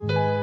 Aripi